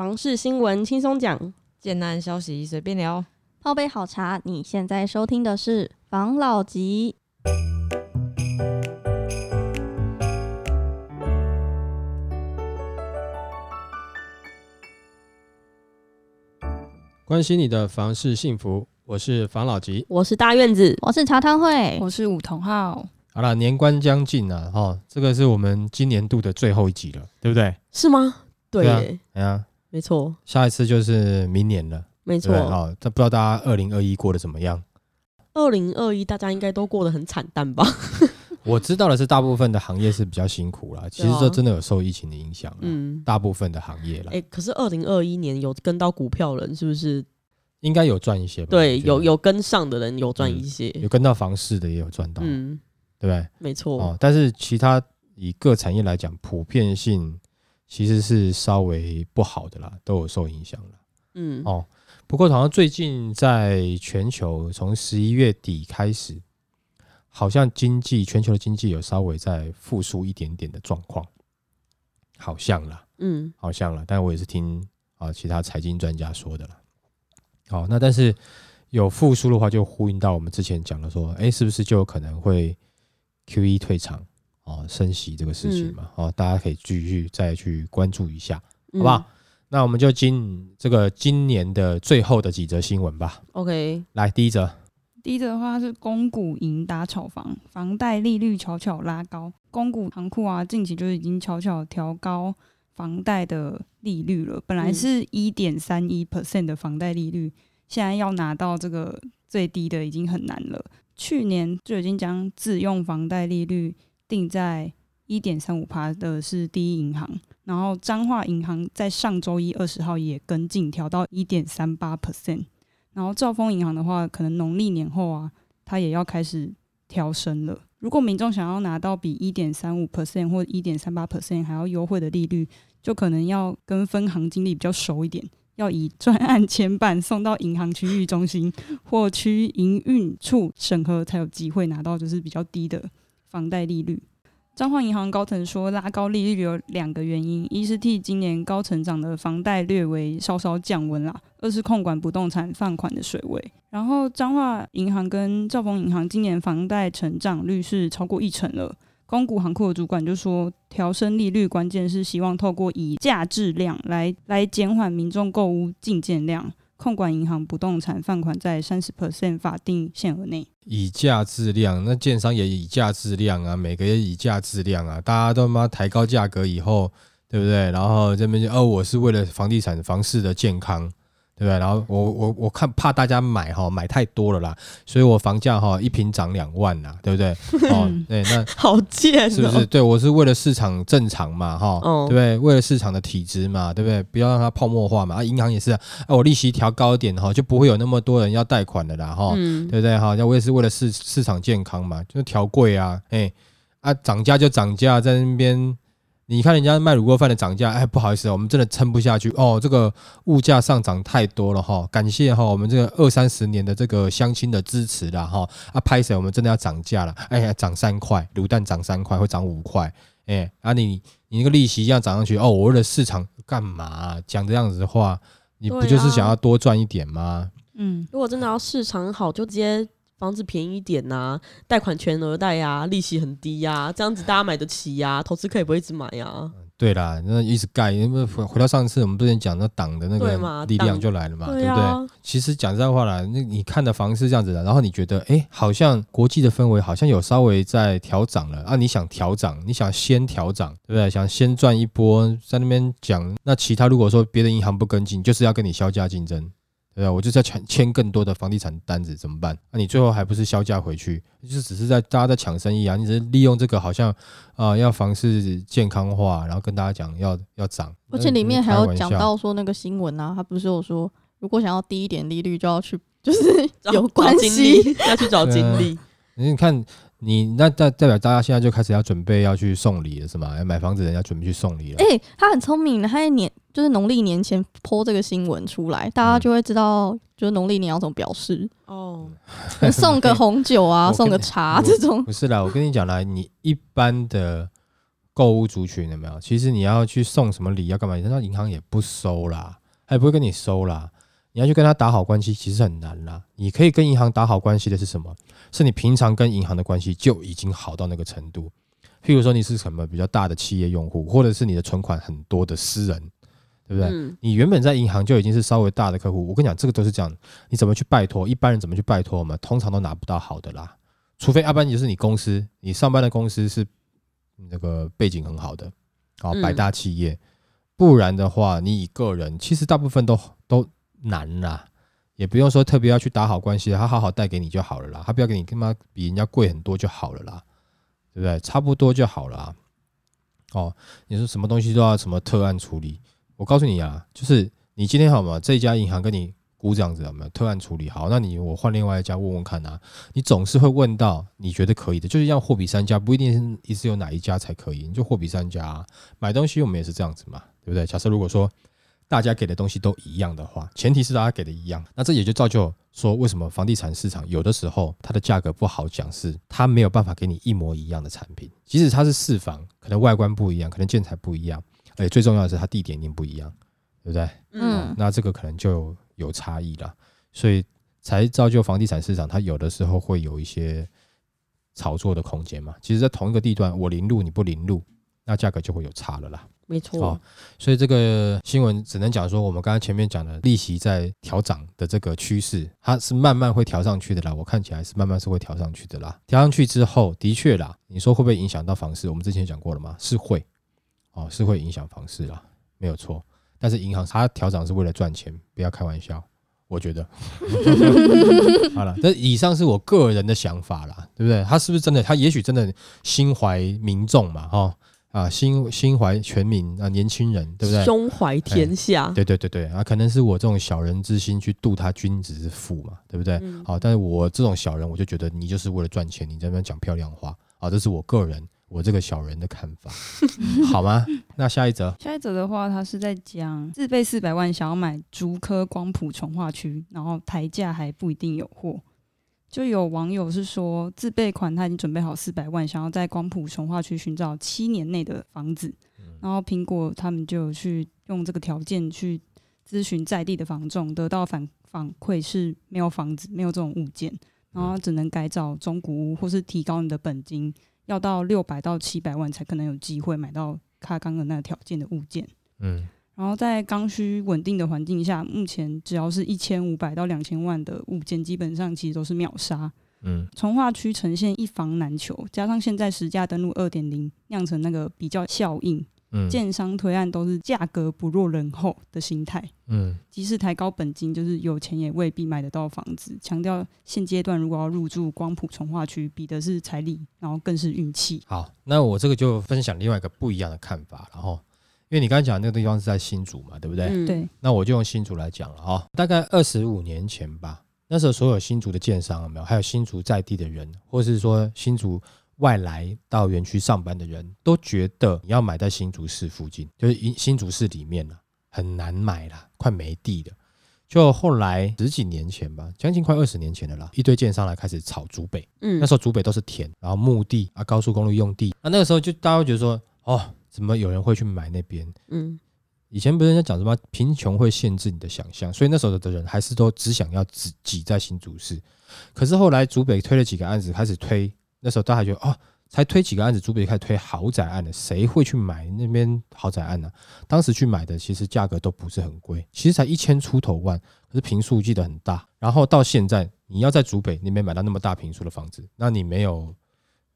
房事新闻轻松讲，简单消息随便聊。泡杯好茶，你现在收听的是房老吉。关心你的房事幸福，我是房老吉。我是大院子，我是茶汤会，我是梧桐浩。好了，年关将近了哈，这个是我们今年度的最后一集了，对不对？是吗？对对啊耶，哎呀，没错，下一次就是明年了，没？错。啊，这不知道大家二零二一过得怎么样？二零二一大家应该都过得很惨淡吧？我知道的是，大部分的行业是比较辛苦啦，其实这真的有受疫情的影响啦。嗯，大部分的行业啦，哎、可是二零二一年有跟到股票人，是不是？应该有赚一些吧？对，有有跟上的人有赚一些。有跟到房市的也有赚到，嗯，对不对？没错。哦，但是其他以各产业来讲，普遍性其实是稍微不好的啦，都有受影响了。嗯，哦，不过好像最近在全球从十一月底开始，好像经济全球的经济有稍微在复苏一点点的状况，好像啦，嗯，好像啦，但我也是听啊其他财经专家说的啦。好，那但是有复苏的话，就呼应到我们之前讲的说，哎，是不是就有可能会 Q E 退场哦，升息这个事情嘛？哦，大家可以继续再去关注一下。好好不好？那我们就今这个今年的最后的几则新闻吧。？OK，来，第一则，第一则的话是公股银打炒房，房贷利率悄悄拉高。公股行库啊，近期就已经悄悄调高房贷的利率了。本来嗯是一点三一 percent 的房贷利率，现在要拿到这个最低的已经很难了。去年就已经将自用房贷利率定在一点三五趴的是第一银行，然后彰化银行在上周一二十号也跟进调到一点三八 percent。然后兆丰银行的话，可能农历年后啊，它也要开始调升了。如果民众想要拿到比一点三五 percent 或一点三八 percent 还要优惠的利率，就可能要跟分行经理比较熟一点，要以专案牵办送到银行区域中心或区营运处审核，才有机会拿到就是比较低的房贷利率。彰化银行高层说，拉高利率有两个原因，一是替今年高成长的房贷略微稍稍降温啦，二是控管不动产放款的水位。然后彰化银行跟兆丰银行今年房贷成长率是超过一成了。公股行库的主管就说，调升利率关键是希望透过以价质量来来减缓民众购物进件量，控管银行不动产放款在三十 percent 法定限额内。以价制量，那建商也以价制量啊，每个月以价制量啊，大家都妈抬高价格以后，对不对？然后这边就哦，我是为了房地产房市的健康，对不对？然后我我我看怕大家买哈买太多了啦，所以我房价哈一平涨两万啦，对不对？哦，对，那 好贱、哦，是不是？？对我是为了市场正常嘛，哈，哦对不对？为了市场的体质嘛，对不对？不要让它泡沫化嘛。啊，银行也是啊，啊我利息调高一点哈，就不会有那么多人要贷款的啦，哈，嗯，对不对？哈，那我也是为了市市场健康嘛，就调贵啊，哎，啊涨价就涨价，在那边。你看人家卖卤锅饭的涨价，哎，不好意思哦，我们真的撑不下去哦。这个物价上涨太多了哈，感谢哈我们这个二三十年的这个乡亲的支持啦哈。啊，拍谁我们真的要涨价了，哎呀，涨三块，卤蛋涨三块，会涨五块，哎，啊你你那个利息这样涨上去，哦，我为了市场干嘛、讲这样子的话，你不就是想要多赚一点吗？嗯，如果真的要市场好，就直接房子便宜一点呐、贷款全额贷呀，利息很低呀、这样子大家买得起呀、投资客也不会一直买呀、对啦，那一直盖，因为回回到上次我们之前讲那党的那个力量就来了嘛，对不啊对？，其实讲实在话啦，那你看的房是这样子的，然后你觉得，哎，好像国际的氛围好像有稍微在调涨了啊，你想调涨，你想先调涨，对不对？想先赚一波，在那边讲，那其他如果说别的银行不跟进，就是要跟你销价竞争。对啊？我就是要签签更多的房地产单子，怎么办？那、你最后还不是销价回去？就是只是在大家在抢生意啊！你只是利用这个好像啊、要房市健康化，然后跟大家讲要要涨，而且里面还有讲到说那个新闻啊，他不是有说，如果想要低一点利率，就要去就是有关系。要去找经理，你看你那代代表大家现在就开始要准备要去送礼了，是吗？要买房子的人家准备去送礼了。哎、他很聪明的，他在年就是农历年前泼这个新闻出来，大家嗯就会知道，就是农历年要怎么表示，哦，送个红酒啊，送个茶这种。不是啦，我跟你讲啦，你一般的购物族群有没有？其实你要去送什么礼要干嘛？那银行也不收啦，他也不会跟你收啦。你要去跟他打好关系，其实很难啦。你可以跟银行打好关系的是什么？是你平常跟银行的关系就已经好到那个程度。譬如说你是什么比较大的企业用户，或者是你的存款很多的私人，对不对？嗯你原本在银行就已经是稍微大的客户，我跟你讲，这个都是这样。你怎么去拜托？一般人怎么去拜托我们？通常都拿不到好的啦，除非要不然就是你公司，你上班的公司是那个背景很好的，好嗯百大企业，不然的话，你以个人，其实大部分都都难啦。也不用说特别要去打好关系，他好好带给你就好了啦，他不要给你他妈比人家贵很多就好了啦，对不对？差不多就好了。哦，你说什么东西都要什么特案处理？我告诉你啊，就是你今天好嘛，这家银行跟你估这样子有没有特案处理好？那你我换另外一家问问看啊。你总是会问到你觉得可以的，就是要货比三家，不一定是一直有哪一家才可以，你就货比三家、啊。买东西我们也是这样子嘛，对不对？假设如果说大家给的东西都一样的话，前提是大家给的一样，那这也就造就说为什么房地产市场有的时候它的价格不好讲，是它没有办法给你一模一样的产品，即使它是四房，可能外观不一样，可能建材不一样，而且最重要的是它地点一定不一样，对不对？嗯那这个可能就有差异了，所以才造就房地产市场它有的时候会有一些炒作的空间嘛。其实，在同一个地段，我零路你不零路，那价格就会有差了啦。没错哦，所以这个新闻只能讲说，我们刚才前面讲的利息在调涨的这个趋势，它是慢慢会调上去的啦。我看起来是慢慢是会调上去的啦。调上去之后，的确啦，你说会不会影响到房市？我们之前讲过了吗，是会，哦，是会影响房市啦，没有错。但是银行它调涨是为了赚钱，不要开玩笑。我觉得，好了，这以上是我个人的想法啦，对不对？他是不是真的？他也许真的心怀民众嘛，哈、啊，心心怀全民啊，年轻人，对不对？胸怀天下，对对对对啊，可能是我这种小人之心去度他君子之腹嘛，对不对？嗯好，但是我这种小人，我就觉得你就是为了赚钱，你在那边讲漂亮话啊，这是我个人我这个小人的看法，好吗？那下一则，下一则的话，他是在讲自备四百万想要买竹科光谱从化区，然后台价还不一定有货。就有网友是说，自备款他已经准备好四百万，想要在光谱从化区寻找七年内的房子。然后苹果他们就去用这个条件去咨询在地的房仲，得到反反馈是没有房子，没有这种物件，然后只能改造中古屋或是提高你的本金，要到六百到七百万才可能有机会买到他刚刚那个条件的物件。嗯然后在刚需稳定的环境下，目前只要是一千五百到两千万的物件，基本上其实都是秒杀。嗯从化区呈现一房难求，加上现在实价登录二点零酿成那个比较效应，嗯建商推案都是价格不若人后的心态。嗯即使抬高本金，就是有钱也未必买得到房子。强调现阶段如果要入住光谱从化区，比的是财力，然后更是运气。好，那我这个就分享另外一个不一样的看法，然后。因为你刚才讲的那个地方是在新竹嘛，对不对？嗯，对，那我就用新竹来讲了哈、大概二十五年前吧，那时候所有新竹的建商有没有，还有新竹在地的人，或是说新竹外来到园区上班的人，都觉得你要买在新竹市附近，就是新新竹市里面了，很难买啦，快没地了。就后来十几年前吧，将近快二十年前的啦，一堆建商来开始炒竹北，嗯那时候竹北都是田，然后墓地啊，高速公路用地，那，那个时候就大家会觉得说，哦，怎么有人会去买那边？嗯以前不是人家讲什么贫穷会限制你的想象，所以那时候的人还是都只想要只挤在新竹市。可是后来竹北推了几个案子，开始推，那时候大家觉得哦，才推几个案子，竹北开始推豪宅案了，谁会去买那边豪宅案呢、当时去买的其实价格都不是很贵，其实才一千出头万，可是平数记得很大。然后到现在，你要在竹北那边买到那么大平数的房子，那你没有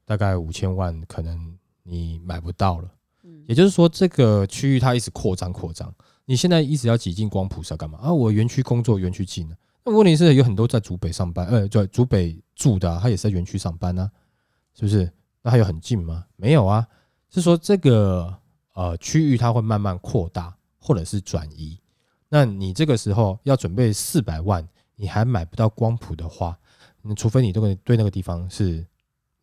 大概五千万，可能你买不到了。也就是说，这个区域它一直扩张扩张。你现在一直要挤进光谱是要干嘛啊？我园区工作，园区近。那问题是有很多在竹北上班，呃，在竹北住的、他也是在园区上班啊，是不是？那还有很近吗？没有啊，是说这个呃区域它会慢慢扩大，或者是转移。那你这个时候要准备四百万，你还买不到光谱的话，那除非你这个对那个地方是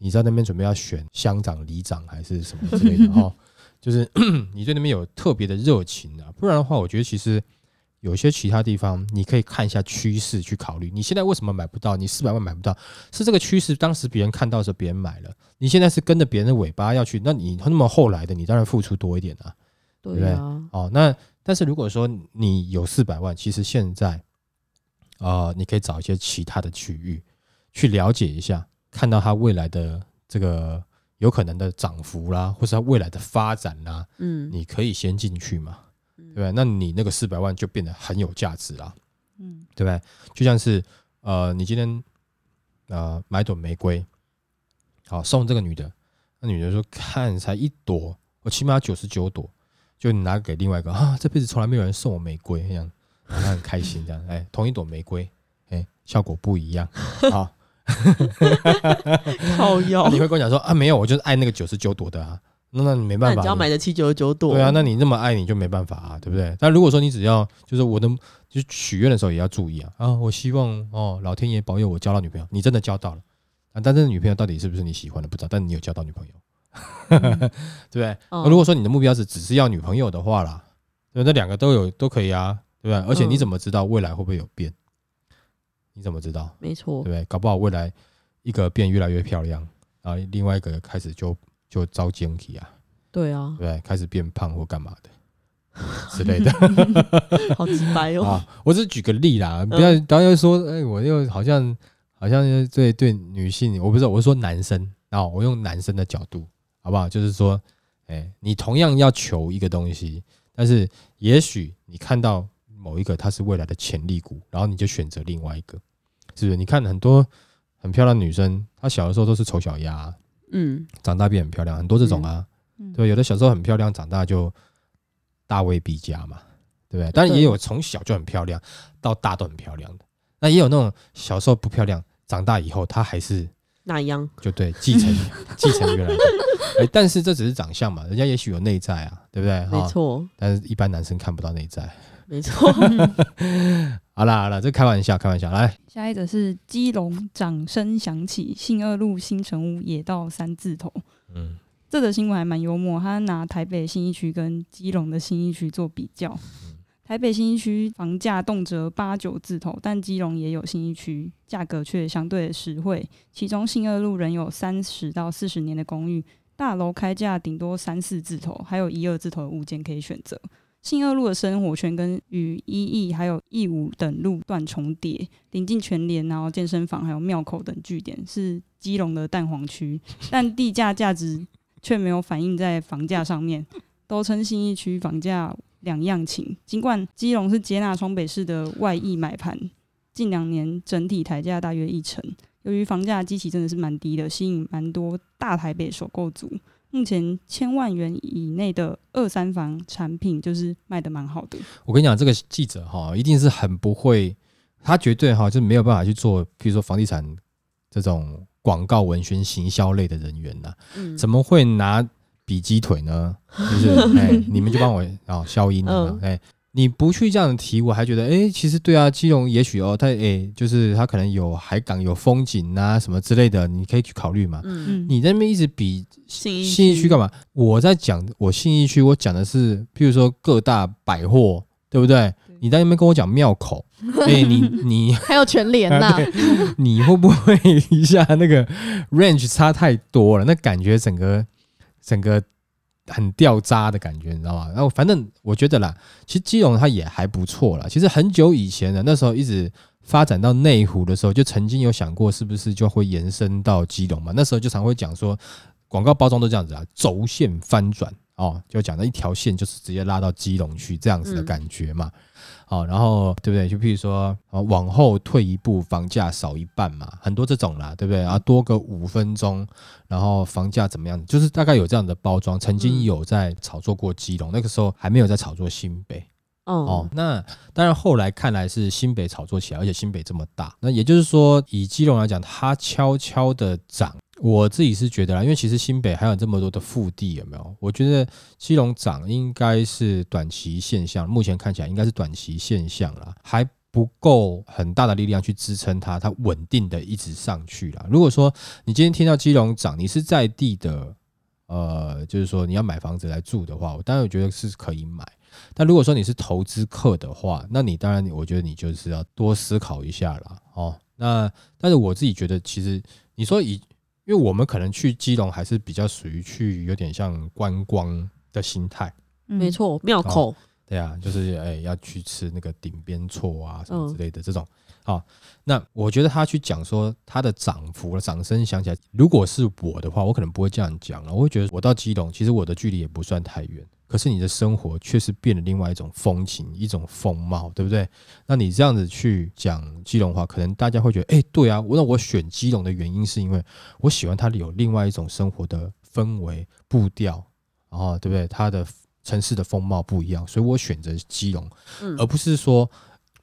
你在那边准备要选乡长、里长还是什么之类的 哦。就是 你对那边有特别的热情啊，不然的话，我觉得其实有些其他地方你可以看一下趋势去考虑。你现在为什么买不到？你四百万买不到，是这个趋势，当时别人看到的时候别人买了，你现在是跟着别人的尾巴要去，那你那么后来的，你当然付出多一点啊。对不对哦，那但是如果说你有四百万，其实现在，呃，你可以找一些其他的区域去了解一下，看到它未来的这个有可能的涨幅啦，或是它未来的发展啦，嗯，你可以先进去嘛，对不对？那你那个四百万就变得很有价值啦，嗯对不对？就像是呃，你今天呃买朵玫瑰，好送这个女的，那女的说看才一朵，我起码九十九朵，就你拿给另外一个啊，这辈子从来没有人送我玫瑰，这样她很开心这样，哎，同一朵玫瑰，哎，效果不一样，好，靠腰那，你会跟我讲说啊，没有，我就是爱那个九十九朵的啊，那那你没办法，只要买得起九十九朵，对啊，那你那么爱你就没办法啊，对不对？但如果说你只要就是我的，就许愿的时候也要注意啊啊！我希望哦，老天爷保佑我交到女朋友，你真的交到了啊！但这个女朋友到底是不是你喜欢的不知道，但你有交到女朋友，对不对？嗯如果说你的目标是只是要女朋友的话啦，对，那两个都有都可以啊，对不对？而且你嗯怎么知道未来会不会有变？你怎么知道？没错对不，对？搞不好未来一个变越来越漂亮，然后另外一个开始就就遭奸体啊，对啊对，不对？开始变胖或干嘛的之类的 好直白哦，啊。我只是举个例啦，不要不要又说，哎，我又好像好像对对女性，我不是我是说男生啊，我用男生的角度，好不好？就是说，哎，你同样要求一个东西，但是也许你看到某一个它是未来的潜力股，然后你就选择另外一个，是不是？你看很多很漂亮的女生，她小的时候都是丑小鸭啊、嗯，长大变很漂亮，很多这种啊，嗯。对，有的小时候很漂亮，长大就大未必佳嘛，对不对？但也有从小就很漂亮到大都很漂亮的，那也有那种小时候不漂亮，长大以后她还是那样，就对继承 继承原来的，哎，但是这只是长相嘛，人家也许有内在啊，对不对？哈，没错，但是一般男生看不到内在。没错，好啦好啦，这开玩笑，开玩笑，来，下一则是基隆掌声响起，信二路新城屋也到三字头。嗯这则新闻还蛮幽默，他拿台北新一区跟基隆的新一区做比较。台北新一区房价动辄八九字头，但基隆也有新一区，价格却相对实惠。其中信二路仍有三十到四十年的公寓，大楼开价顶多三四字头，还有一二字头的物件可以选择。信二路的生活圈跟与一义还有义五等路段重叠，临近全联，然后健身房还有庙口等据点，是基隆的蛋黄区，但地价价值却没有反映在房价上面，都称信义区房价两样情。尽管基隆是接纳双北市的外溢买盘，近两年整体台价大约一成。由于房价基期真的是蛮低的，吸引蛮多大台北首购族。目前千万元以内的二三房产品就是卖的蛮好的。我跟你讲，这个记者哈，一定是很不会，他绝对哈就没有办法去做，比如说房地产这种广告文宣行销类的人员呐、嗯，怎么会拿比鸡腿呢？就是 哎，你们就帮我哦消音了嘛嗯哎。你不去这样提，我还觉得，哎、其实对啊，基隆也许哦，它哎、就是它可能有海港、有风景啊什么之类的，你可以去考虑嘛。嗯，嗯，你在那边一直比信义信义区干嘛？我在讲我信义区，我讲的是，譬如说各大百货，对不对？你在那边跟我讲庙口，哎、你你 还有全联呐，你会不会一下那个 range 差太多了？那感觉整个整个很掉渣的感觉，你知道吗？然后反正我觉得啦，其实基隆它也还不错啦。其实很久以前的那时候一直发展到内湖的时候，就曾经有想过是不是就会延伸到基隆嘛？那时候就常会讲说，广告包装都这样子啊，轴线翻转哦，就讲到一条线就是直接拉到基隆去这样子的嗯感觉嘛。哦，然后对不对？就譬如说，哦，往后退一步，房价少一半嘛，很多这种啦，对不对？然后多个五分钟，然后房价怎么样？就是大概有这样的包装，曾经嗯有在炒作过基隆，那个时候还没有在炒作新北。哦哦，，那当然后来看来是新北炒作起来，而且新北这么大，那也就是说，以基隆来讲，它悄悄的涨。我自己是觉得啦，因为其实新北还有这么多的腹地，有没有？我觉得基隆涨应该是短期现象，目前看起来应该是短期现象啦，还不够很大的力量去支撑它，它稳定的一直上去啦。如果说你今天听到基隆涨，你是在地的，呃，就是说你要买房子来住的话，我当然我觉得是可以买。但如果说你是投资客的话，那你当然我觉得你就是要多思考一下啦。哦。那但是我自己觉得，其实你说以，因为我们可能去基隆还是比较属于去有点像观光的心态，嗯没，错，庙口对啊，就是哎、要去吃那个顶边错啊什么之类的这种。好、那我觉得他去讲说他的涨幅了，掌声响起来。如果是我的话，我可能不会这样讲了。我会觉得我到基隆，其实我的距离也不算太远，可是你的生活却是变了另外一种风情，一种风貌，对不对？那你这样子去讲基隆话，可能大家会觉得，哎、对啊，那我选基隆的原因是因为我喜欢它有另外一种生活的氛围步调，然后对不对？它的城市的风貌不一样，所以我选择基隆，嗯而不是说，哎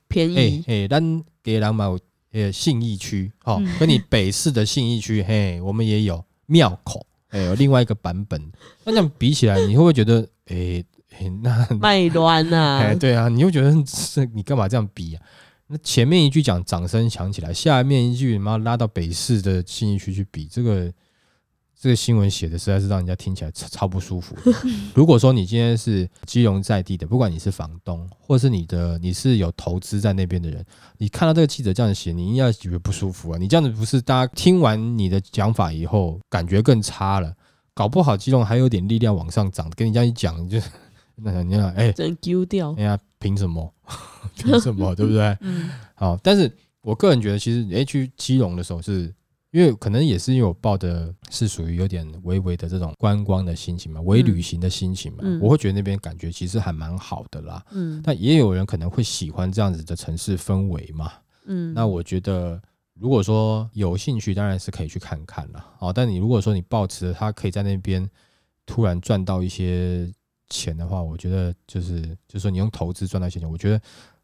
便宜，哎，咱给人嘛有呃信义区，哦，嗯跟你北市的信义区，嘿，我们也有庙口，哎，有另外一个版本。那这样比起来，你会不会觉得，哎哎，那卖乱 哎，呐，对啊，你会觉得是你干嘛这样比啊？那前面一句讲掌声响起来，下面一句妈拉到北市的信义区去比，这个这个新闻写的实在是让人家听起来超超不舒服。如果说你今天是基隆在地的，不管你是房东，或是你的你是有投资在那边的人，你看到这个记者这样写，你应该觉得不舒服啊。你这样子不是大家听完你的讲法以后，感觉更差了，搞不好基隆还有点力量往上涨。跟你这样一讲，你就 那你看，哎、真丢掉哎，呀，凭什么？凭什么？对不对？嗯好，但是我个人觉得，其实诶去基隆的时候是，因为可能也是因为我抱的是属于有点微微的这种观光的心情嘛，微旅行的心情嘛，嗯我会觉得那边感觉其实还蛮好的啦。嗯但也有人可能会喜欢这样子的城市氛围嘛。嗯，那我觉得，如果说有兴趣，当然是可以去看看啦。哦，但你如果说你抱持着他可以在那边突然赚到一些钱的话，我觉得就是就是说你用投资赚到一些钱，我觉得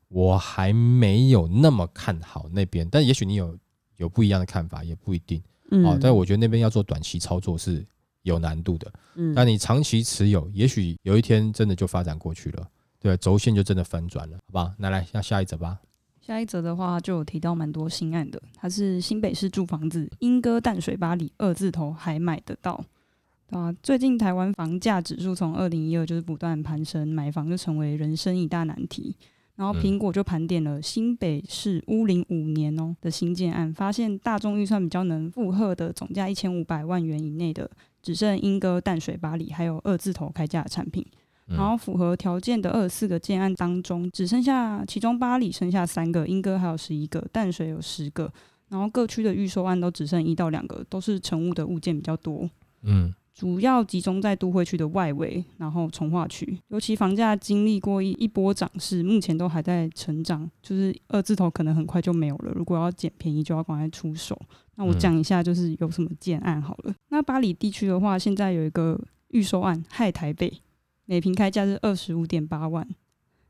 我还没有那么看好那边。但也许你有有不一样的看法，也不一定。哦嗯，但我觉得那边要做短期操作是有难度的。嗯那你长期持有，也许有一天真的就发展过去了，对，轴线就真的翻转了，好吧？那来下下一则吧。下一则的话就有提到蛮多新案的，它是新北市住房子，莺歌淡水巴黎二字头还买得到。对啊，最近台湾房价指数从二零一二就是不断攀升，买房就成为人生一大难题。然后嗯。苹果就盘点了新北市乌林五年哦的新建案，发现大众预算比较能负荷的总价一千五百万元以内的，只剩莺歌淡水巴黎还有二字头开价的产品。嗯。然后符合条件的二十四个建案当中，只剩下其中巴黎剩下三个，莺歌还有十一个，淡水有十个，然后各区的预售案都只剩一到两个，都是成屋的物件比较多，嗯主要集中在都会区的外围，然后从化区，尤其房价经历过一一波涨势，目前都还在成长，就是二字头可能很快就没有了，如果要捡便宜就要赶快出手。那我嗯讲一下就是有什么建案好了，那巴黎地区的话，现在有一个预售案，嗨台北。每平开价是二十五点八万，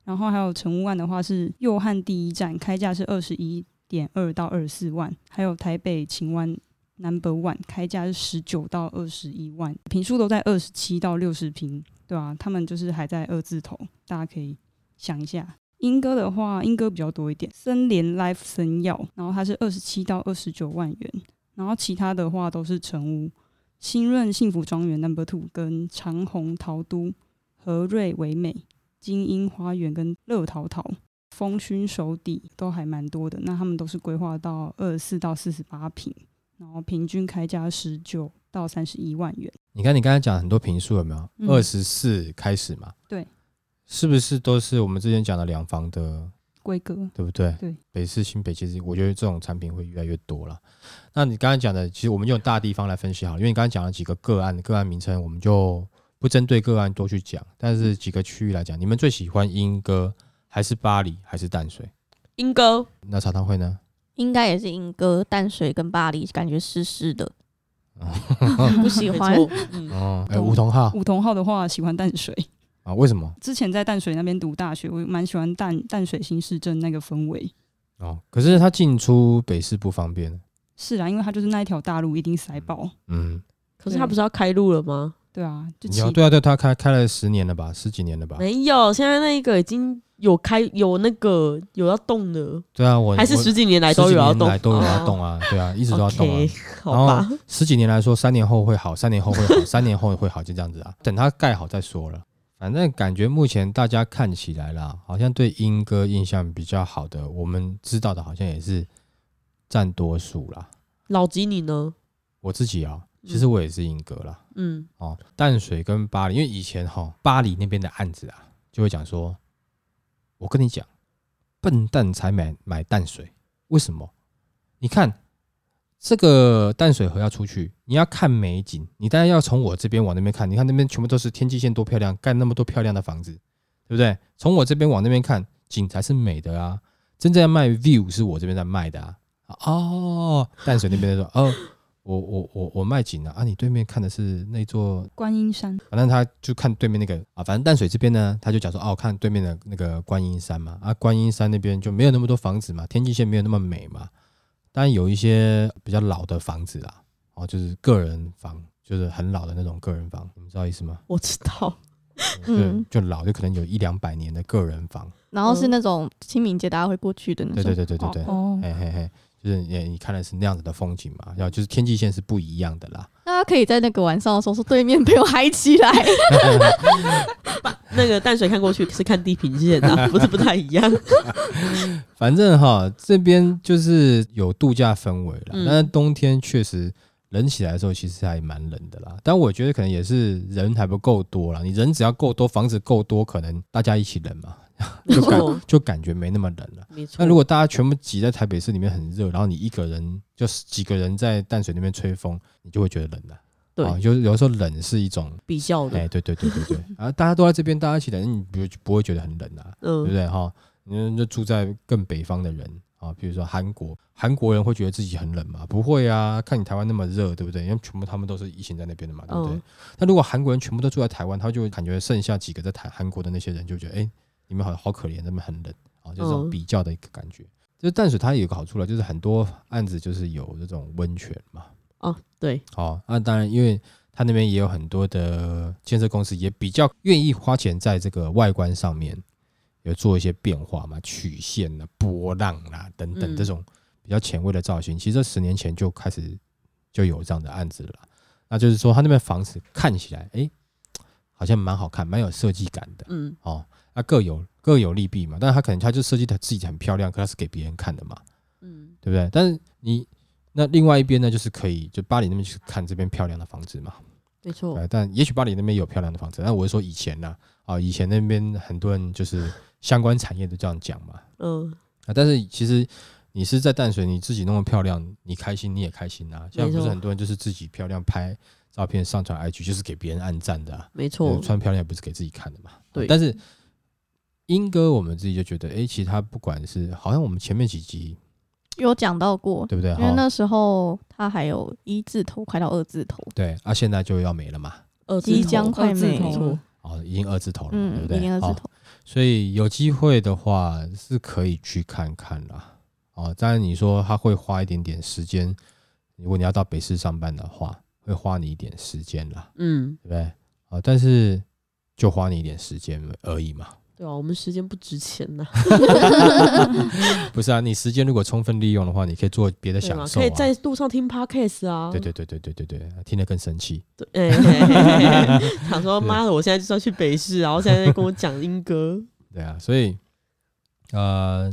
然后还有成屋案的话是右汉第一站，开价是二十一点二到二十四万，还有台北秦湾 Number One 开价是十九到二十一万，平数都在二十七到六十平，对啊，他们就是还在二字头，大家可以想一下。英歌的话，英歌比较多一点，森联 Life 森药，然后它是二十七到二十九万元，然后其他的话都是成屋，新润幸福庄园 Number Two 跟长虹桃都。和瑞唯美、精英花园跟乐淘淘、风熏手底都还蛮多的，那他们都是规划到二十四到四十八平，然后平均开价十九到三十一万元。你看你刚才讲很多平数有没有？嗯二十四开始嘛？对，是不是都是我们之前讲的两房的，规格对不对？对，北市、新北其实我觉得这种产品会越来越多了。那你刚才讲的，其实我们用大地方来分析好了，因为你刚才讲了几个个案，个案名称我们就不针对个案多去讲，但是几个区域来讲，你们最喜欢莺歌还是巴黎还是淡水？莺歌那茶汤会呢？应该也是莺歌、淡水跟巴黎，感觉湿湿的，哦 不喜欢。嗯，哦，哎，懂梧桐号梧桐号的话喜欢淡水，啊？为什么？之前在淡水那边读大学，我蛮喜欢淡淡水新市镇那个氛围。哦，可是它进出北市不方便。是啊，因为它就是那一条大路一定塞爆。嗯，可是他不是要开路了吗？对啊，就你要对啊，对，他开开了十年了吧，十几年了吧？没有，现在那一个已经有开有那个有要动的，对啊，我还是十几年来都有要动，来都有要哦动啊，对啊，一直都要动。好然吧后，十几年来说，三年后会好，三年后会好，三年后会好，就这样子啊。等它盖好再说了。反正感觉目前大家看起来啦，好像对英歌印象比较好的，我们知道的好像也是占多数啦。老吉你呢？我自己啊，其实我也是英歌啦。嗯，嗯哦，淡水跟巴黎，因为以前哈、巴黎那边的案子啊，就会讲说，我跟你讲，笨蛋才买买淡水，为什么？你看这个淡水河要出去，你要看美景，你当然要从我这边往那边看，你看那边全部都是天际线，多漂亮，盖那么多漂亮的房子，对不对？从我这边往那边看，景才是美的啊，真正要卖 view 是我这边在卖的啊。哦，淡水那边在说，哦，我我我我卖景啊，啊，你对面看的是那座观音山，反正他就看对面那个啊，反正淡水这边呢，他就讲说哦，看对面的那个观音山嘛，啊，观音山那边就没有那么多房子嘛，天际线没有那么美嘛，当然有一些比较老的房子啦，哦，就是个人房，就是很老的那种个人房，你们知道意思吗？我知道。嗯就就老，就可能有一两百年的个人房，然后是那种清明节大家会过去的那种对种。对对对对对，哦，嘿嘿嘿，就是你你看的是那样子的风景嘛，要就是天际线是不一样的啦，大家可以在那个晚上的时候说对面被我嗨起来。那个淡水看过去是看地平线啊，不是不太一样。反正哈，这边就是有度假氛围了，嗯但是冬天确实冷起来的时候，其实还蛮冷的啦。但我觉得可能也是人还不够多啦，你人只要够多，房子够多，可能大家一起冷嘛，没 就感，就感觉没那么冷了。没错。那如果大家全部挤在台北市里面很热，然后你一个人就是几个人在淡水那边吹风，你就会觉得冷了。对啊，就是有的时候冷是一种，比较哎，的，对对对对对，啊，大家都在这边，大家一起冷，你不不会觉得很冷啊？对不嗯，对哈？你就住在更北方的人啊，比如说韩国，韩国人会觉得自己很冷吗？不会啊，看你台湾那么热，对不对？因为全部他们都是疫情在那边的嘛，对不对嗯？那、如果韩国人全部都住在台湾，他就会感觉剩下几个在台韩国的那些人就觉得，哎，你们好好可怜，那边很冷啊，就这种嗯比较的一个感觉。就是淡水它有个好处了，就是很多案子就是有这种温泉嘛，哦，对，哦，那、当然，因为它那边也有很多的建设公司，也比较愿意花钱在这个外观上面有做一些变化嘛，曲线啊、波浪啦、等等嗯这种比较前卫的造型。其实这十年前就开始就有这样的案子了。那就是说，他那边房子看起来，哎、好像蛮好看，蛮有设计感的嗯，哦。那各有各有利弊嘛，但是他可能他就设计的自己很漂亮，可他是给别人看的嘛。嗯，对不对？但是你那另外一边呢，就是可以就巴黎那边去看这边漂亮的房子嘛。没错，，但也许巴黎那边有漂亮的房子，但我是说以前呢，啊，以前那边很多人就是相关产业都这样讲嘛。嗯，啊，但是其实你是在淡水，你自己那么漂亮，你开心你也开心啊。现在不是很多人就是自己漂亮拍照片上传 IG，就是给别人按赞的、啊。没错，穿漂亮也不是给自己看的嘛。对但是英哥我们自己就觉得，哎，其实他不管是好像我们前面几集有讲到过，对不对？因为那时候他还有一字头快到二字头，对啊，现在就要没了嘛。二字头即将快没了，哦，已经二字头了嘛，对不嗯，对？已经二字哦头。所以有机会的话是可以去看看啦。哦，当然你说他会花一点点时间，如果你要到北市上班的话，会花你一点时间啦，嗯，对不对？哦，但是就花你一点时间而已嘛。对啊，我们时间不值钱呐，不是啊，你时间如果充分利用的话，你可以做别的？享受、啊。可以在路上听 podcast 啊，对对对对对对对，听得更生气。对，哎嘿嘿嘿嘿想说对妈的，我现在就是要去北市，然后现在在跟我讲英歌，对啊，所以呃，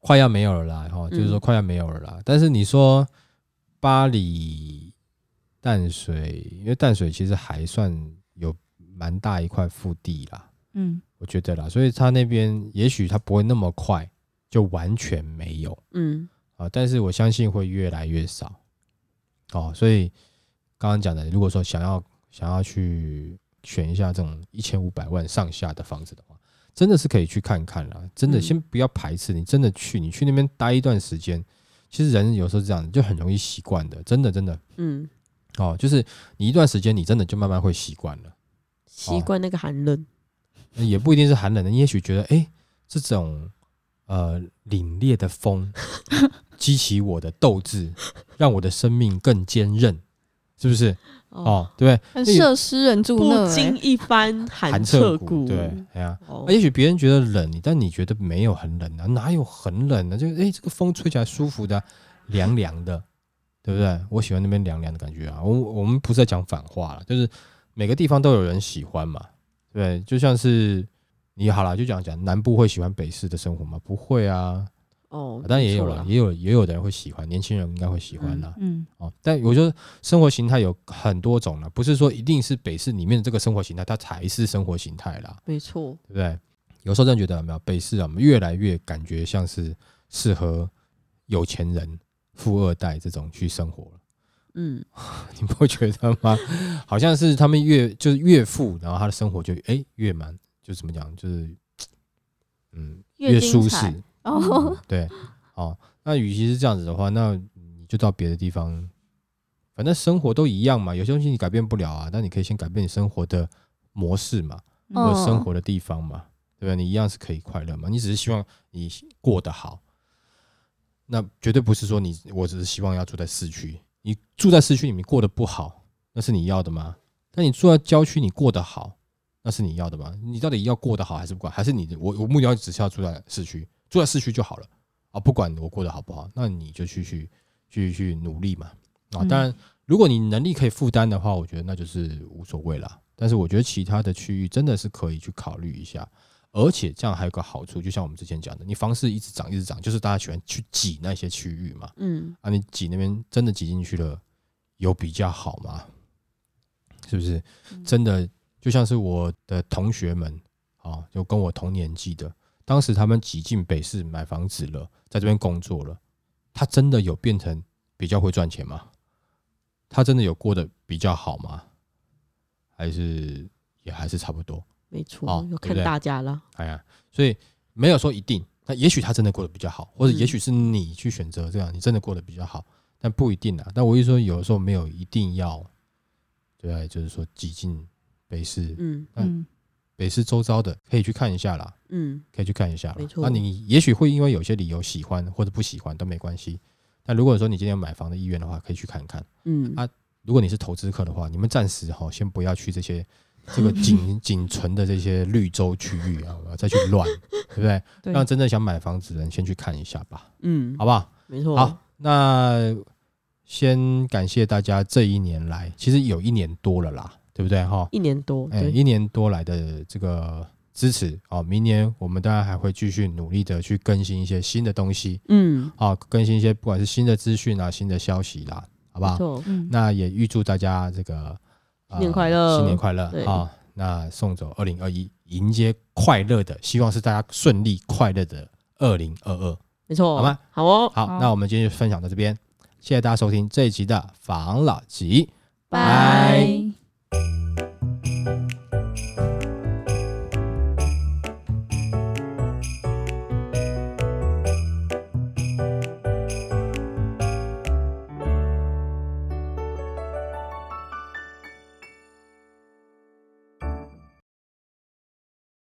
快要没有了啦，哈，就是说嗯快要没有了啦。但是你说巴黎、淡水，因为淡水其实还算有蛮大一块腹地啦，嗯，我觉得啦，所以他那边也许他不会那么快就完全没有嗯，啊，但是我相信会越来越少。哦，所以刚刚讲的，如果说想要想要去选一下这种一千五百万上下的房子的话，真的是可以去看看啦。真的，嗯先不要排斥，你真的去，你去那边待一段时间，其实人有时候是这样，就很容易习惯的。真的，真的嗯，哦，就是你一段时间，你真的就慢慢会习惯了。习惯那个寒冷，也不一定是寒冷的，你也许觉得，哎、这种呃凛冽的风激起我的斗志，让我的生命更坚韧，是不是？哦，对不很对？适合诗人住那、欸不经，一番寒彻彻骨，对，哎呀、也许别人觉得冷，但你觉得没有很冷啊？哪有很冷呢、就哎、这个风吹起来舒服的啊、凉凉的，对不对？我喜欢那边凉凉的感觉啊。我我们不是在讲反话了，就是每个地方都有人喜欢嘛，对，就像是你好了，就讲讲南部会喜欢北市的生活吗？不会啊，哦，当然也有了了，，也有也有的人会喜欢，年轻人应该会喜欢啦。嗯哦，但我觉得生活形态有很多种了，不是说一定是北市里面的这个生活形态，它才是生活形态啦，没错，对不对？有时候真的觉得有没有北市啊，我们越来越感觉像是适合有钱人、富二代这种去生活了。嗯，你不会觉得吗？好像是他们越就是越富，然后他的生活就哎、越满，就怎么讲，就是 嗯越舒适。哦，嗯对，哦，那与其是这样子的话，那你就到别的地方，反正生活都一样嘛。有些东西你改变不了啊，但你可以先改变你生活的模式嘛，或嗯者生活的地方嘛，对不对？你一样是可以快乐嘛。你只是希望你过得好，那绝对不是说你，我只是希望要住在市区。你住在市区里面过得不好，那是你要的吗？那你住在郊区，你过得好，那是你要的吗？你到底要过得好还是不管？还是你的我我目标只是要住在市区，住在市区就好了啊！不管我过得好不好，那你就去去去去努力嘛啊！嗯当然，如果你能力可以负担的话，我觉得那就是无所谓啦。但是我觉得其他的区域真的是可以去考虑一下，而且这样还有个好处，就像我们之前讲的，你房市一直涨一直涨，就是大家喜欢去挤那些区域嘛。嗯，啊，你挤那边真的挤进去了，有比较好吗？是不是？真的就像是我的同学们啊，就跟我同年纪的，当时他们挤进北市买房子了，在这边工作了，他真的有变成比较会赚钱吗？他真的有过得比较好吗？还是也还是差不多？没错哦，要看对不对大家了。哎呀，所以没有说一定，那也许他真的过得比较好，或者嗯也许是你去选择这样，你真的过得比较好，但不一定啊。但我一说，有的时候没有一定要，对啊，就是说挤进北市，嗯嗯北市周遭的可以去看一下啦，嗯，可以去看一下啦。没错那你也许会因为有些理由喜欢或者不喜欢都没关系。但如果说你今天有买房的意愿的话，可以去看看。嗯啊如果你是投资客的话，你们暂时哈先不要去这些这个仅仅存的这些绿洲区域啊，再去乱，对不对？对让真正想买房子的人先去看一下吧，嗯，好不好？没错，好，那先感谢大家这一年来，其实有一年多了啦，对不对哈？一年多，哎，对，一年多来的这个支持哦，明年我们当然还会继续努力的去更新一些新的东西嗯，啊，更新一些不管是新的资讯啊、新的消息啦，好不好？没错，嗯那也预祝大家这个、呃新年快乐新年快乐对啊！那送走二零二一，迎接快乐的，希望是大家顺利快乐的二零二二。没错，好吗？好哦，好，好那我们今天就分享到这边，谢谢大家收听这一集的防老集。拜拜。